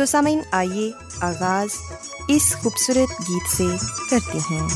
تو سامعین آئیے آغاز اس خوبصورت گیت سے کرتے ہیں۔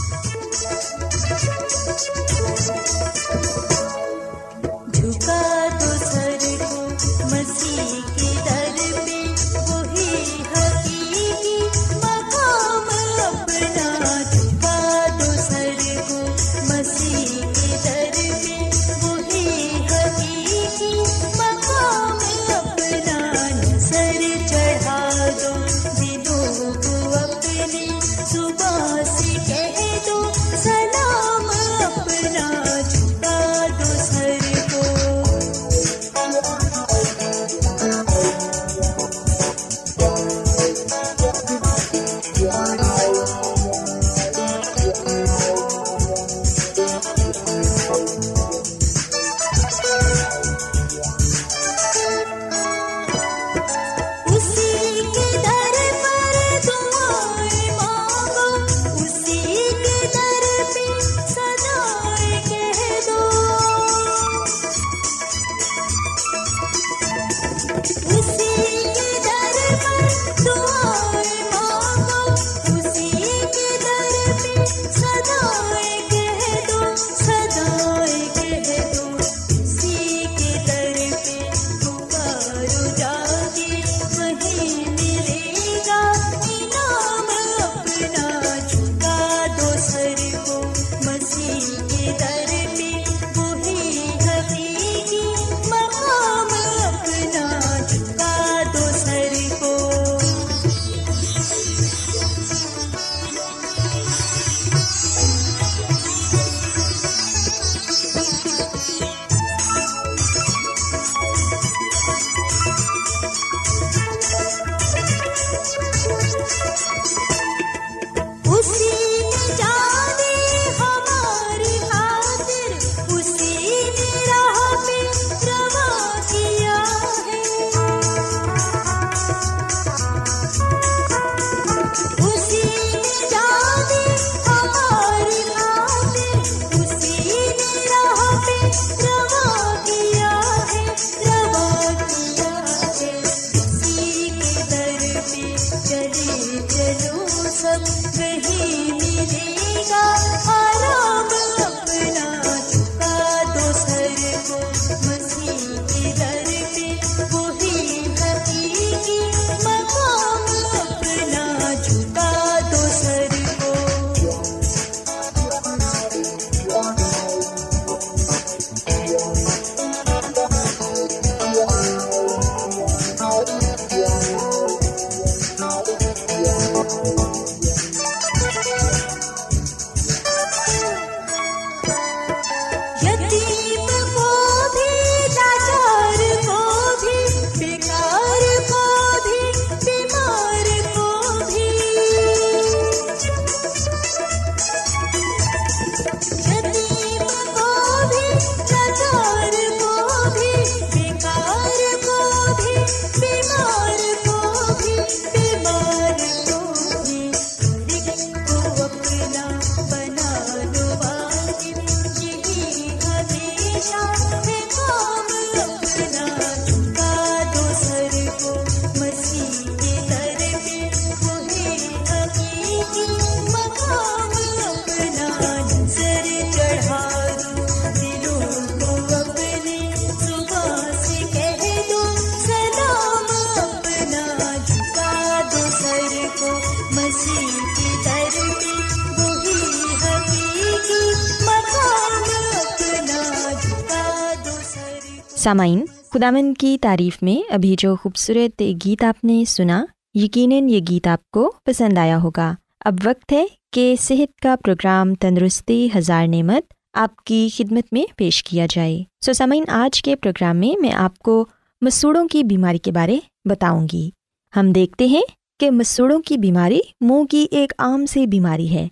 سامعین خدامن کی تعریف میں ابھی جو خوبصورت گیت آپ نے سنا یقیناً یہ گیت آپ کو پسند آیا ہوگا۔ اب وقت ہے کہ صحت کا پروگرام تندرستی ہزار نعمت آپ کی خدمت میں پیش کیا جائے۔ سو so, سامعین آج کے پروگرام میں میں آپ کو مسوڑوں کی بیماری کے بارے بتاؤں گی۔ ہم دیکھتے ہیں کہ مسوڑوں کی بیماری منہ کی ایک عام سی بیماری ہے۔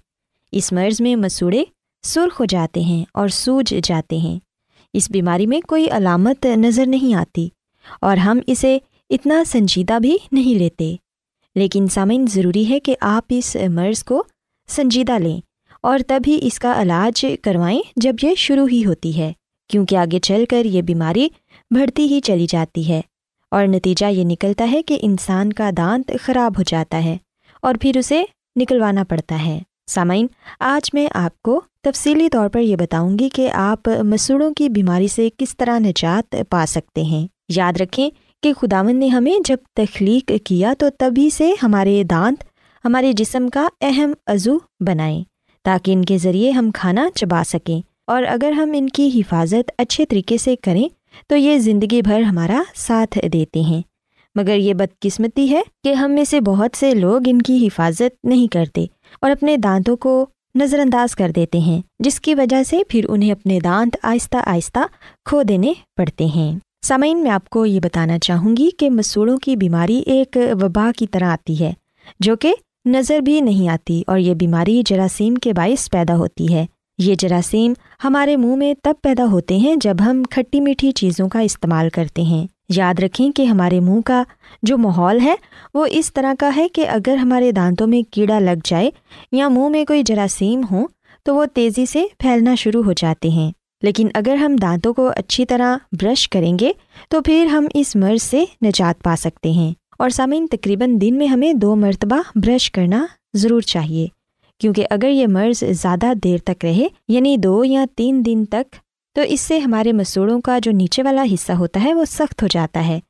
اس مرض میں مسوڑے سرخ ہو جاتے ہیں اور سوج جاتے ہیں۔ اس بیماری میں کوئی علامت نظر نہیں آتی اور ہم اسے اتنا سنجیدہ بھی نہیں لیتے۔ لیکن سامعین، ضروری ہے کہ آپ اس مرض کو سنجیدہ لیں اور تبھی اس کا علاج کروائیں جب یہ شروع ہی ہوتی ہے، کیونکہ آگے چل کر یہ بیماری بڑھتی ہی چلی جاتی ہے۔ اور نتیجہ یہ نکلتا ہے کہ انسان کا دانت خراب ہو جاتا ہے اور پھر اسے نکلوانا پڑتا ہے۔ سامعین، آج میں آپ کو تفصیلی طور پر یہ بتاؤں گی کہ آپ مسوڑوں کی بیماری سے کس طرح نجات پا سکتے ہیں۔ یاد رکھیں کہ خداون نے ہمیں جب تخلیق کیا تو تبھی سے ہمارے دانت ہمارے جسم کا اہم عضو بنائیں تاکہ ان کے ذریعے ہم کھانا چبا سکیں اور اگر ہم ان کی حفاظت اچھے طریقے سے کریں تو یہ زندگی بھر ہمارا ساتھ دیتے ہیں۔ مگر یہ بدقسمتی ہے کہ ہم میں سے بہت سے لوگ ان کی حفاظت نہیں کرتے اور اپنے دانتوں کو نظر انداز کر دیتے ہیں، جس کی وجہ سے پھر انہیں اپنے دانت آہستہ آہستہ کھو دینے پڑتے ہیں۔ سامعین، میں آپ کو یہ بتانا چاہوں گی کہ مسوڑوں کی بیماری ایک وبا کی طرح آتی ہے، جو کہ نظر بھی نہیں آتی اور یہ بیماری جراثیم کے باعث پیدا ہوتی ہے۔ یہ جراثیم ہمارے منہ میں تب پیدا ہوتے ہیں جب ہم کھٹی میٹھی چیزوں کا استعمال کرتے ہیں۔ یاد رکھیں کہ ہمارے منہ کا جو ماحول ہے وہ اس طرح کا ہے کہ اگر ہمارے دانتوں میں کیڑا لگ جائے یا منہ میں کوئی جراثیم ہو تو وہ تیزی سے پھیلنا شروع ہو جاتے ہیں۔ لیکن اگر ہم دانتوں کو اچھی طرح برش کریں گے تو پھر ہم اس مرض سے نجات پا سکتے ہیں۔ اور سامعین، تقریباً دن میں ہمیں دو مرتبہ برش کرنا ضرور چاہیے۔ کیونکہ اگر یہ مرض زیادہ دیر تک رہے یعنی دو یا تین دن تک، تو اس سے ہمارے مسوڑوں کا جو نیچے والا حصہ ہوتا ہے، وہ سخت ہو جاتا ہے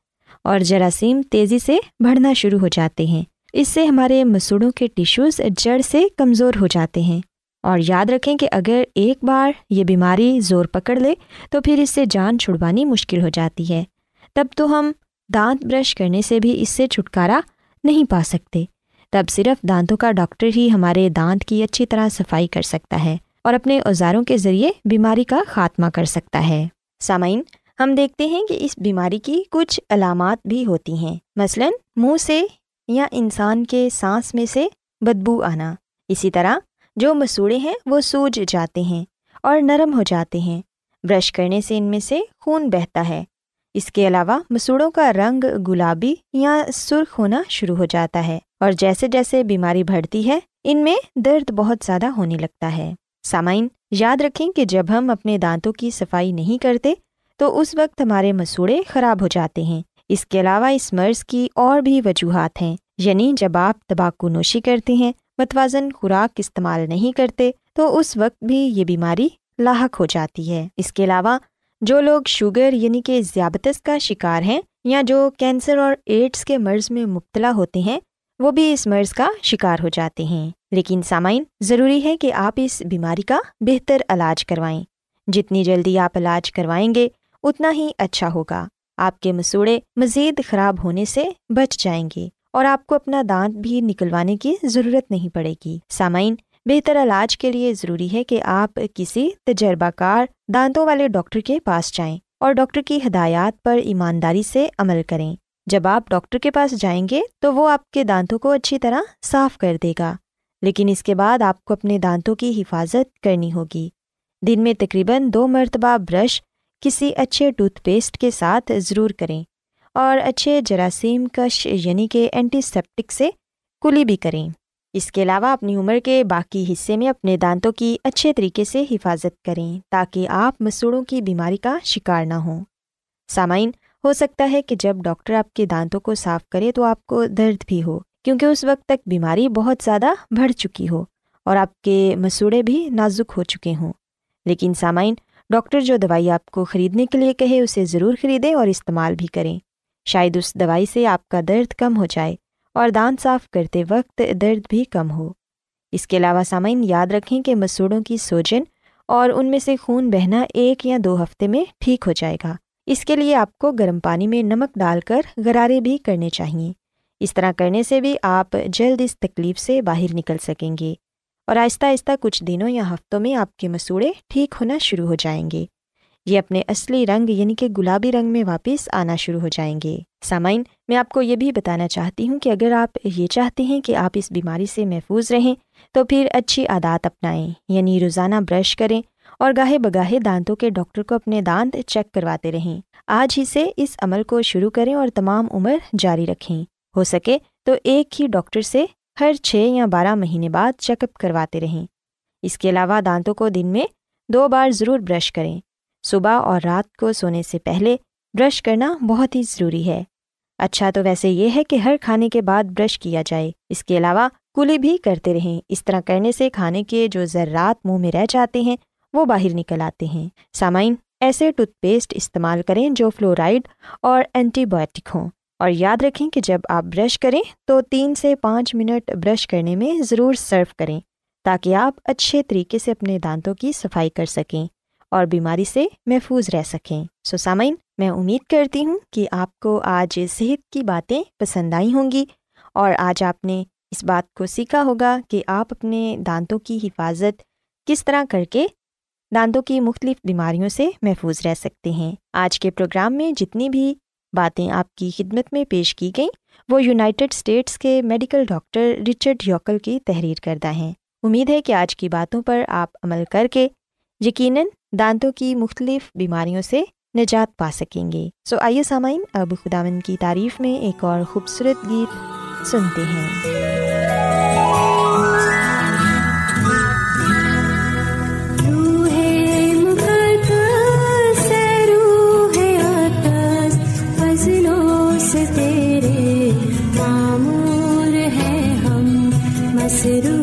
اور جراثیم تیزی سے بڑھنا شروع ہو جاتے ہیں۔ اس سے ہمارے مسوڑوں کے ٹیشوز جڑ سے کمزور ہو جاتے ہیں۔ اور یاد رکھیں کہ اگر ایک بار یہ بیماری زور پکڑ لے، تو پھر اس سے جان چھڑوانی مشکل ہو جاتی ہے۔ تب تو ہم دانت برش کرنے سے بھی اس سے چھٹکارا نہیں پا سکتے۔ تب صرف دانتوں کا ڈاکٹر ہی ہمارے دانت کی اچھی طرح صفائی کر سکتا ہے اور اپنے اوزاروں کے ذریعے بیماری کا خاتمہ کر سکتا ہے۔ سامعین، ہم دیکھتے ہیں کہ اس بیماری کی کچھ علامات بھی ہوتی ہیں۔ مثلاً، منہ سے یا انسان کے سانس میں سے بدبو آنا۔ اسی طرح، جو مسوڑے ہیں وہ سوج جاتے ہیں اور نرم ہو جاتے ہیں۔ برش کرنے سے ان میں سے خون بہتا ہے۔ اس کے علاوہ، مسوڑوں کا رنگ گلابی یا سرخ ہونا شروع ہو جاتا ہے۔ اور جیسے جیسے بیماری بڑھتی ہے، ان میں درد بہت زیادہ ہونے لگتا ہے۔ سامعین، یاد رکھیں کہ جب ہم اپنے دانتوں کی صفائی نہیں کرتے، تو اس وقت ہمارے مسوڑے خراب ہو جاتے ہیں۔ اس کے علاوہ اس مرض کی اور بھی وجوہات ہیں یعنی جب آپ تباکو نوشی کرتے ہیں، متوازن خوراک استعمال نہیں کرتے، تو اس وقت بھی یہ بیماری لاحق ہو جاتی ہے۔ اس کے علاوہ، جو لوگ شوگر یعنی کہ ذیابطس کا شکار ہیں، یا جو کینسر اور ایڈس کے مرض میں مبتلا ہوتے ہیں وہ بھی اس مرض کا شکار ہو جاتے ہیں۔ لیکن سامعین، ضروری ہے کہ آپ اس بیماری کا بہتر علاج کروائیں۔ جتنی جلدی آپ علاج کروائیں گے، اتنا ہی اچھا ہوگا۔ آپ کے مسوڑے مزید خراب ہونے سے بچ جائیں گے اور آپ کو اپنا دانت بھی نکلوانے کی ضرورت نہیں پڑے گی۔ سامعین، بہتر علاج کے لیے ضروری ہے کہ آپ کسی تجربہ کار دانتوں والے ڈاکٹر کے پاس جائیں اور ڈاکٹر کی ہدایات پر ایمانداری سے عمل کریں۔ جب آپ ڈاکٹر کے پاس جائیں گے تو وہ آپ کے دانتوں کو اچھی طرح صاف کر دے گا۔ لیکن اس کے بعد آپ کو اپنے دانتوں کی حفاظت کرنی ہوگی۔ دن میں تقریباً دو مرتبہ برش کسی اچھے ٹوتھ پیسٹ کے ساتھ ضرور کریں اور اچھے جراثیم کش یعنی کہ اینٹی سیپٹک سے کلی بھی کریں۔ اس کے علاوہ اپنی عمر کے باقی حصے میں اپنے دانتوں کی اچھے طریقے سے حفاظت کریں تاکہ آپ مسوڑوں کی بیماری کا شکار نہ ہوں۔ سامعین ہو سکتا ہے کہ جب ڈاکٹر آپ کے دانتوں کو صاف کرے تو آپ کو درد بھی ہو، کیونکہ اس وقت تک بیماری بہت زیادہ بڑھ چکی ہو اور آپ کے مسوڑے بھی نازک ہو چکے ہوں۔ لیکن سامعین، ڈاکٹر جو دوائی آپ کو خریدنے کے لیے کہے اسے ضرور خریدیں اور استعمال بھی کریں۔ شاید اس دوائی سے آپ کا درد کم ہو جائے اور دانت صاف کرتے وقت درد بھی کم ہو۔ اس کے علاوہ سامعین، یاد رکھیں کہ مسوڑوں کی سوجن اور ان میں سے خون بہنا ایک یا دو ہفتے میں ٹھیک ہو جائے گا۔ اس کے لیے آپ کو گرم پانی میں نمک ڈال کر غرارے بھی کرنے چاہئیں اس طرح کرنے سے بھی آپ جلد اس تکلیف سے باہر نکل سکیں گے اور آہستہ آہستہ کچھ دنوں یا ہفتوں میں آپ کے مسوڑے ٹھیک ہونا شروع ہو جائیں گے۔ یہ اپنے اصلی رنگ یعنی کہ گلابی رنگ میں واپس آنا شروع ہو جائیں گے۔ سامعین، میں آپ کو یہ بھی بتانا چاہتی ہوں کہ اگر آپ یہ چاہتے ہیں کہ آپ اس بیماری سے محفوظ رہیں تو پھر اچھی عادات اپنائیں یعنی روزانہ برش کریں اور گاہے بگاہے دانتوں کے ڈاکٹر کو اپنے دانت چیک کرواتے رہیں۔ آج ہی سے اس عمل کو شروع کریں اور تمام عمر جاری رکھیں۔ ہو سکے تو ایک ہی ڈاکٹر سے ہر چھ یا بارہ مہینے بعد چیک اپ کرواتے رہیں۔ اس کے علاوہ دانتوں کو دن میں دو بار ضرور برش کریں۔ صبح اور رات کو سونے سے پہلے برش کرنا بہت ہی ضروری ہے۔ اچھا تو ویسے یہ ہے کہ ہر کھانے کے بعد برش کیا جائے۔ اس کے علاوہ کلی بھی کرتے رہیں۔ اس طرح کرنے سے کھانے کے جو ذرات منہ میں رہ جاتے ہیں وہ باہر نکل آتے ہیں۔ سامعین، ایسے ٹوتھ پیسٹ استعمال کریں جو فلورائڈ اور اینٹی بایوٹک ہوں۔ اور یاد رکھیں کہ جب آپ برش کریں تو تین سے پانچ منٹ برش کرنے میں ضرور سرو کریں تاکہ آپ اچھے طریقے سے اپنے دانتوں کی صفائی کر سکیں اور بیماری سے محفوظ رہ سکیں۔ سو سامعین، میں امید کرتی ہوں کہ آپ کو آج صحت کی باتیں پسند آئی ہوں گی اور آج آپ نے اس بات کو سیکھا ہوگا کہ آپ اپنے دانتوں کی حفاظت کس طرح کر کے دانتوں کی مختلف بیماریوں سے محفوظ رہ سکتے ہیں۔ آج کے پروگرام میں جتنی بھی باتیں آپ کی خدمت میں پیش کی گئیں، وہ یونائٹیڈ اسٹیٹس کے میڈیکل ڈاکٹر رچرڈ یوکل کی تحریر کردہ ہیں۔ امید ہے کہ آج کی باتوں پر آپ عمل کر کے یقیناً دانتوں کی مختلف بیماریوں سے نجات پا سکیں گے۔ سو آئیے سامعین، اب خداون کی تعریف میں ایک اور خوبصورت گیت سنتے ہیں۔ مسرور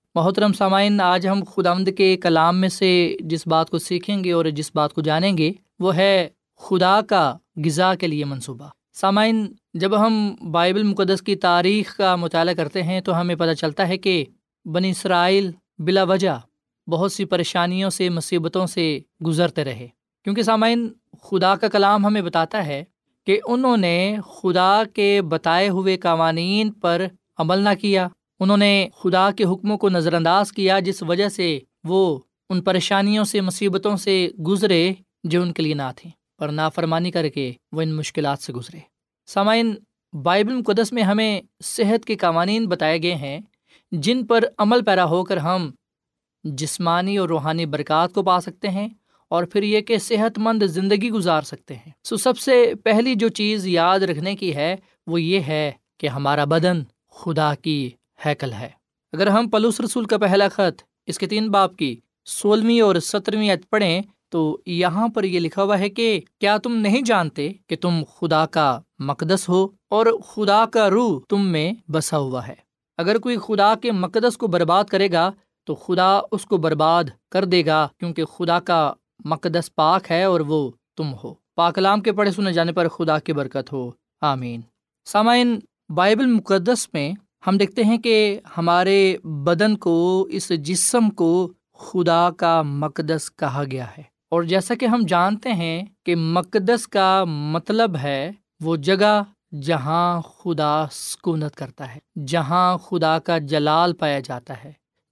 محترم سامعین، آج ہم خداوند کے کلام میں سے جس بات کو سیکھیں گے اور جس بات کو جانیں گے، وہ ہے خدا کا غذا کے لیے منصوبہ۔ سامعین، جب ہم بائبل مقدس کی تاریخ کا مطالعہ کرتے ہیں تو ہمیں پتہ چلتا ہے کہ بنی اسرائیل بلا وجہ بہت سی پریشانیوں سے، مصیبتوں سے گزرتے رہے۔ کیونکہ سامعین، خدا کا کلام ہمیں بتاتا ہے کہ انہوں نے خدا کے بتائے ہوئے قوانین پر عمل نہ کیا۔ انہوں نے خدا کے حکموں کو نظر انداز کیا جس وجہ سے وہ ان پریشانیوں سے، مصیبتوں سے گزرے جو ان کے لیے نہ تھیں پر نافرمانی کر کے وہ ان مشکلات سے گزرے۔ سامعین، بائبل مقدس میں ہمیں صحت کے قوانین بتائے گئے ہیں جن پر عمل پیرا ہو کر ہم جسمانی اور روحانی برکات کو پا سکتے ہیں اور پھر یہ کہ صحت مند زندگی گزار سکتے ہیں۔ سو سب سے پہلی جو چیز یاد رکھنے کی ہے وہ یہ ہے کہ ہمارا بدن خدا کی ہیکل ہے۔ اگر ہم پلوس رسول کا پہلا خط اس کے تین باپ کی سولہویں اور سترویں عت پڑھیں تو یہاں پر یہ لکھا ہوا ہے کہ کیا تم نہیں جانتے کہ تم خدا کا مقدس ہو اور خدا کا روح تم میں بسا ہوا ہے؟ اگر کوئی خدا کے مقدس کو برباد کرے گا تو خدا اس کو برباد کر دے گا کیونکہ خدا کا مقدس پاک ہے اور وہ تم ہو۔ پاکلام کے پڑھے سنے جانے پر خدا کی برکت ہو۔ آمین۔ سامعین، بائبل مقدس میں ہم دیکھتے ہیں کہ ہمارے بدن کو، اس جسم کو خدا کا مقدس کہا گیا ہے۔ اور جیسا کہ ہم جانتے ہیں کہ مقدس کا مطلب ہے وہ جگہ جہاں خدا سکونت کرتا ہے، جہاں خدا کا جلال پایا جاتا ہے،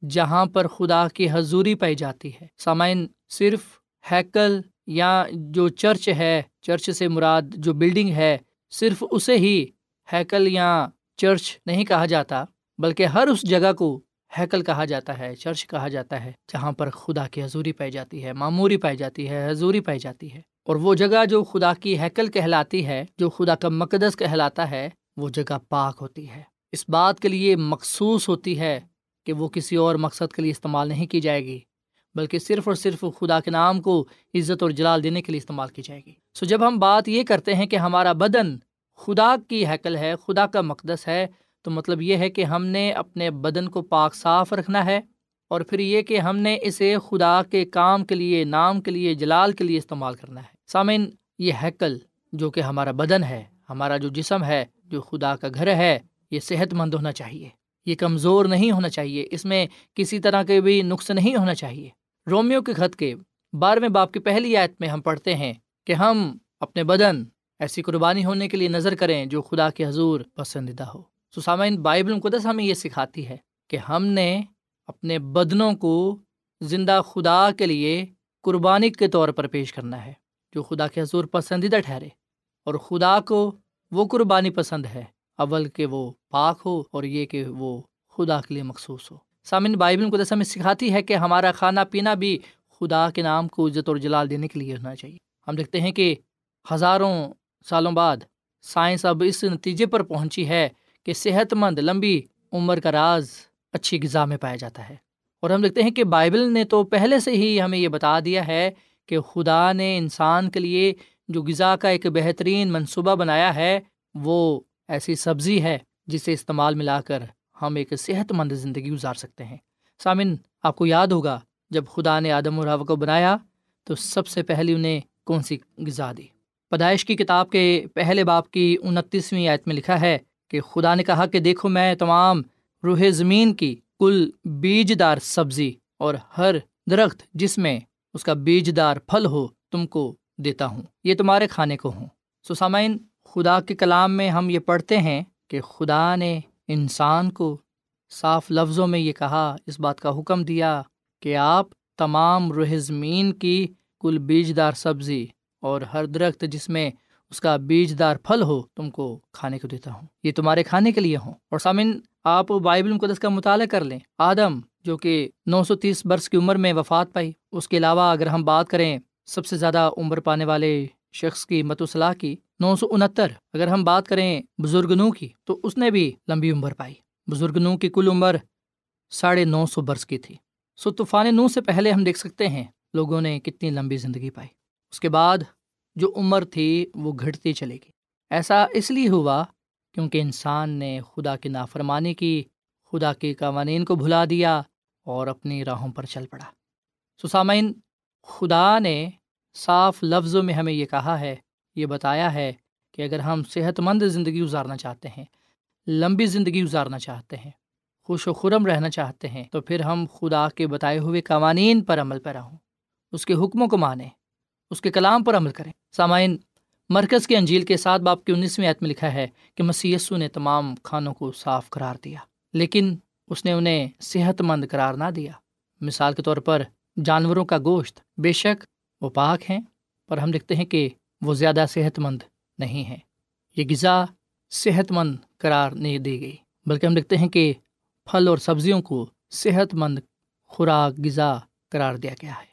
جہاں پر خدا کی حضوری پائی جاتی ہے۔ سامعین، صرف ہیکل یا جو چرچ ہے، چرچ سے مراد جو بلڈنگ ہے، صرف اسے ہی ہیکل یا چرچ نہیں کہا جاتا، بلکہ ہر اس جگہ کو ہیکل کہا جاتا ہے، چرچ کہا جاتا ہے، جہاں پر خدا کی حضوری پائی جاتی ہے معموری پائی جاتی ہے، حضوری پائی جاتی ہے۔ اور وہ جگہ جو خدا کی ہیکل کہلاتی ہے، جو خدا کا مقدس کہلاتا ہے، وہ جگہ پاک ہوتی ہے۔ اس بات کے لیے مخصوص ہوتی ہے کہ وہ کسی اور مقصد کے لیے استعمال نہیں کی جائے گی، بلکہ صرف اور صرف خدا کے نام کو عزت اور جلال دینے کے لیے استعمال کی جائے گی۔ سو جب ہم بات یہ کرتے ہیں کہ ہمارا بدن خدا کی حقل ہے، خدا کا مقدس ہے، تو مطلب یہ ہے کہ ہم نے اپنے بدن کو پاک صاف رکھنا ہے اور پھر یہ کہ ہم نے اسے خدا کے کام کے لیے، نام کے لیے، جلال کے لیے استعمال کرنا ہے۔ سامعین، یہ حقل جو کہ ہمارا بدن ہے، ہمارا جو جسم ہے، جو خدا کا گھر ہے، یہ صحت مند ہونا چاہیے۔ یہ کمزور نہیں ہونا چاہیے، اس میں کسی طرح کے بھی نقص نہیں ہونا چاہیے۔ رومیو کے خط کے بارہویں باپ کی پہلی آیت میں ہم پڑھتے ہیں کہ ہم اپنے بدن ایسی قربانی ہونے کے لیے نظر کریں جو خدا کے حضور پسندیدہ ہو۔ سسامین بائبل مقدس ہمیں یہ سکھاتی ہے کہ ہم نے اپنے بدنوں کو زندہ خدا کے لیے قربانی کے طور پر پیش کرنا ہے، جو خدا کے حضور پسندیدہ ٹھہرے۔ اور خدا کو وہ قربانی پسند ہے، اول کہ وہ پاک ہو اور یہ کہ وہ خدا کے لیے مخصوص ہو۔ سامن بائبل مقدس ہمیں سکھاتی ہے کہ ہمارا کھانا پینا بھی خدا کے نام کو عزت اور جلال دینے کے لیے ہونا چاہیے۔ ہم دیکھتے ہیں کہ ہزاروں سالوں بعد، سائنس اب اس نتیجے پر پہنچی ہے کہ صحت مند لمبی عمر کا راز اچھی غذا میں پایا جاتا ہے۔ اور ہم دیکھتے ہیں کہ بائبل نے تو پہلے سے ہی ہمیں یہ بتا دیا ہے کہ خدا نے انسان کے لیے جو غذا کا ایک بہترین منصوبہ بنایا ہے، وہ ایسی سبزی ہے جسے استعمال ملا کر ہم ایک صحت مند زندگی گزار سکتے ہیں۔ سامن، آپ کو یاد ہوگا، جب خدا نے آدم اور کو بنایا تو سب سے پہلے انہیں کون سی غذا دی؟ پیدائش کی کتاب کے پہلے باپ کی انتیسویں آیت میں لکھا ہے کہ خدا نے کہا کہ دیکھو میں تمام روح زمین کی کل بیج دار سبزی اور ہر درخت جس میں اس کا بیج دار پھل ہو تم کو دیتا ہوں، یہ تمہارے کھانے کو ہوں۔ سسامین خدا کے کلام میں ہم یہ پڑھتے ہیں کہ خدا نے انسان کو صاف لفظوں میں یہ کہا، اس بات کا حکم دیا کہ آپ تمام روح زمین کی کل بیج دار سبزی اور ہر درخت جس میں اس کا بیج دار پھل ہو، تم کو کھانے کو دیتا ہوں۔ یہ تمہارے کھانے کے لیے ہوں۔ اور سامن آپ بائبل مقدس کا مطالعہ کر لیں۔ آدم، جو کہ نو سو تیس برس کی عمر میں وفات پائی، اس کے علاوہ اگر ہم بات کریں سب سے زیادہ عمر پانے والے شخص کی متوصلاح کی، نو سو انہتر، اگر ہم بات کریں بزرگ نو کی، تو اس نے بھی لمبی عمر پائی۔ بزرگ نو کی کل عمر ساڑھے نو سو برس کی تھی۔ سو طوفان نو سے پہلے ہم دیکھ سکتے ہیں لوگوں نے کتنی لمبی زندگی پائی۔ اس کے بعد جو عمر تھی وہ گھٹتی چلے گی ایسا اس لیے ہوا کیونکہ انسان نے خدا کی نافرمانی کی، خدا کے قوانین کو بھلا دیا اور اپنی راہوں پر چل پڑا۔ سسامین خدا نے صاف لفظوں میں ہمیں یہ کہا ہے، یہ بتایا ہے کہ اگر ہم صحت مند زندگی گزارنا چاہتے ہیں، لمبی زندگی گزارنا چاہتے ہیں، خوش و خرم رہنا چاہتے ہیں، تو پھر ہم خدا کے بتائے ہوئے قوانین پر عمل پیرا ہوں اس کے حکموں کو مانیں۔ اس کے کلام پر عمل کریں۔ سامعین، مرکز کے انجیل کے ساتھ باپ کی انیسویں عید میں لکھا ہے کہ مسیسو نے تمام کھانوں کو صاف قرار دیا، لیکن اس نے انہیں صحت مند قرار نہ دیا۔ مثال کے طور پر، جانوروں کا گوشت بے شک وہ پاک ہیں، پر ہم دیکھتے ہیں کہ وہ زیادہ صحت مند نہیں ہیں۔ یہ غذا صحت مند قرار نہیں دی گئی، بلکہ ہم دیکھتے ہیں کہ پھل اور سبزیوں کو صحت مند خوراک غذا قرار دیا گیا ہے۔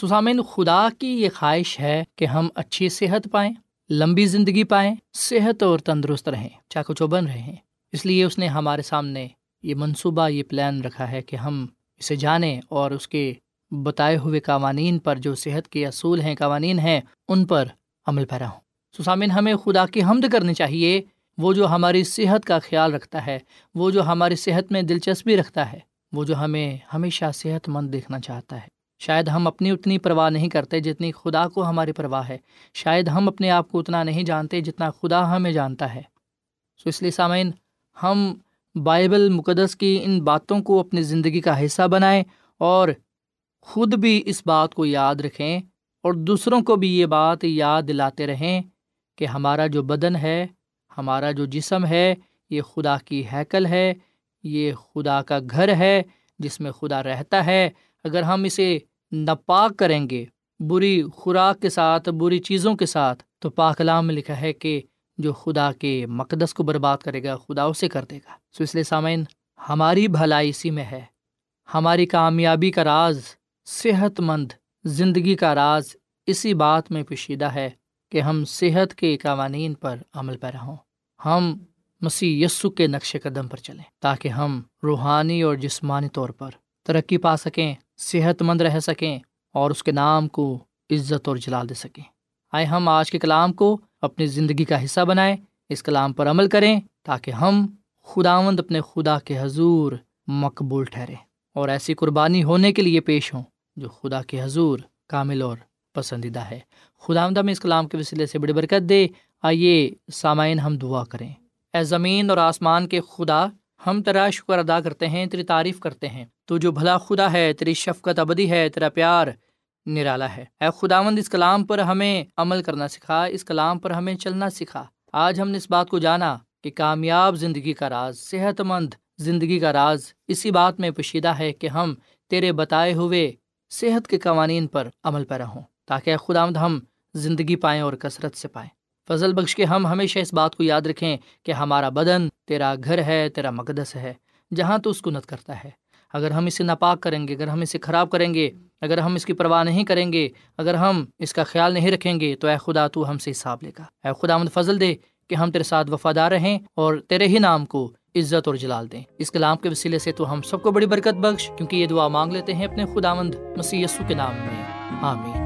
سسامین خدا کی یہ خواہش ہے کہ ہم اچھی صحت پائیں، لمبی زندگی پائیں، صحت اور تندرست رہیں، چاقو چوبن رہیں۔ اس لیے اس نے ہمارے سامنے یہ منصوبہ، یہ پلان رکھا ہے کہ ہم اسے جانیں اور اس کے بتائے ہوئے قوانین پر جو صحت کے اصول ہیں، قوانین ہیں، ان پر عمل پیرا ہوں۔ سسامین ہمیں خدا کی حمد کرنی چاہیے۔ وہ جو ہماری صحت کا خیال رکھتا ہے، وہ جو ہماری صحت میں دلچسپی رکھتا ہے، وہ جو ہمیں ہمیشہ صحت مند دیکھنا چاہتا ہے۔ شاید ہم اپنی اتنی پرواہ نہیں کرتے جتنی خدا کو ہماری پرواہ ہے۔ شاید ہم اپنے آپ کو اتنا نہیں جانتے جتنا خدا ہمیں جانتا ہے۔ سو اس لیے سامعین، ہم بائبل مقدس کی ان باتوں کو اپنی زندگی کا حصہ بنائیں اور خود بھی اس بات کو یاد رکھیں اور دوسروں کو بھی یہ بات یاد دلاتے رہیں کہ ہمارا جو بدن ہے، ہمارا جو جسم ہے، یہ خدا کی ہیکل ہے، یہ خدا کا گھر ہے جس میں خدا رہتا ہے۔ اگر ہم اسے ناپاک کریں گے، بری خوراک کے ساتھ، بری چیزوں کے ساتھ، تو پاکلام میں لکھا ہے کہ جو خدا کے مقدس کو برباد کرے گا، خدا اسے کر دے گا۔ سو اس لیے سامعین، ہماری بھلائی اسی میں ہے۔ ہماری کامیابی کا راز صحت مند زندگی کا راز اسی بات میں پوشیدہ ہے کہ ہم صحت کے قوانین پر عمل پیرا ہوں۔ ہم مسیح یسو کے نقش قدم پر چلیں تاکہ ہم روحانی اور جسمانی طور پر ترقی پا سکیں۔ صحت مند رہ سکیں اور اس کے نام کو عزت اور جلال دے سکیں۔ آئے ہم آج کے کلام کو اپنی زندگی کا حصہ بنائیں، اس کلام پر عمل کریں تاکہ ہم خداوند اپنے خدا کے حضور مقبول ٹھہرے اور ایسی قربانی ہونے کے لیے پیش ہوں جو خدا کے حضور کامل اور پسندیدہ ہے۔ خدا میں اس کلام کے وسیلے سے بڑی برکت دے۔ آئیے سامعین ہم دعا کریں۔ اے زمین اور آسمان کے خدا ہم تیرا شکر ادا کرتے ہیں، تیری تعریف کرتے ہیں۔ تو جو بھلا خدا ہے، تیری شفقت ابدی ہے، تیرا پیار نرالا ہے۔ اے خداوند، اس کلام پر ہمیں عمل کرنا سکھا، اس کلام پر ہمیں چلنا سکھا۔ آج ہم نے اس بات کو جانا کہ کامیاب زندگی کا راز صحت مند زندگی کا راز اسی بات میں پوشیدہ ہے کہ ہم تیرے بتائے ہوئے صحت کے قوانین پر عمل پیرا ہوں، تاکہ خدا ہم زندگی پائیں اور کثرت سے پائیں۔ فضل بخش کے ہم ہمیشہ اس بات کو یاد رکھیں کہ ہمارا بدن تیرا گھر ہے، تیرا مقدس ہے، جہاں تو اس کو نت کرتا ہے۔ اگر ہم اسے ناپاک کریں گے، اگر ہم اسے خراب کریں گے، اگر ہم اس کی پرواہ نہیں کریں گے، اگر ہم اس کا خیال نہیں رکھیں گے، تو اے خدا تو ہم سے حساب لے گا۔ اے خدا مد فضل دے کہ ہم تیرے ساتھ وفادار رہیں اور تیرے ہی نام کو عزت اور جلال دیں۔ اس کلام کے وسیلے سے تو ہم سب کو بڑی برکت بخش، کیونکہ یہ دعا مانگ لیتے ہیں اپنے خدا مند مسی کے نام میں۔ آمین۔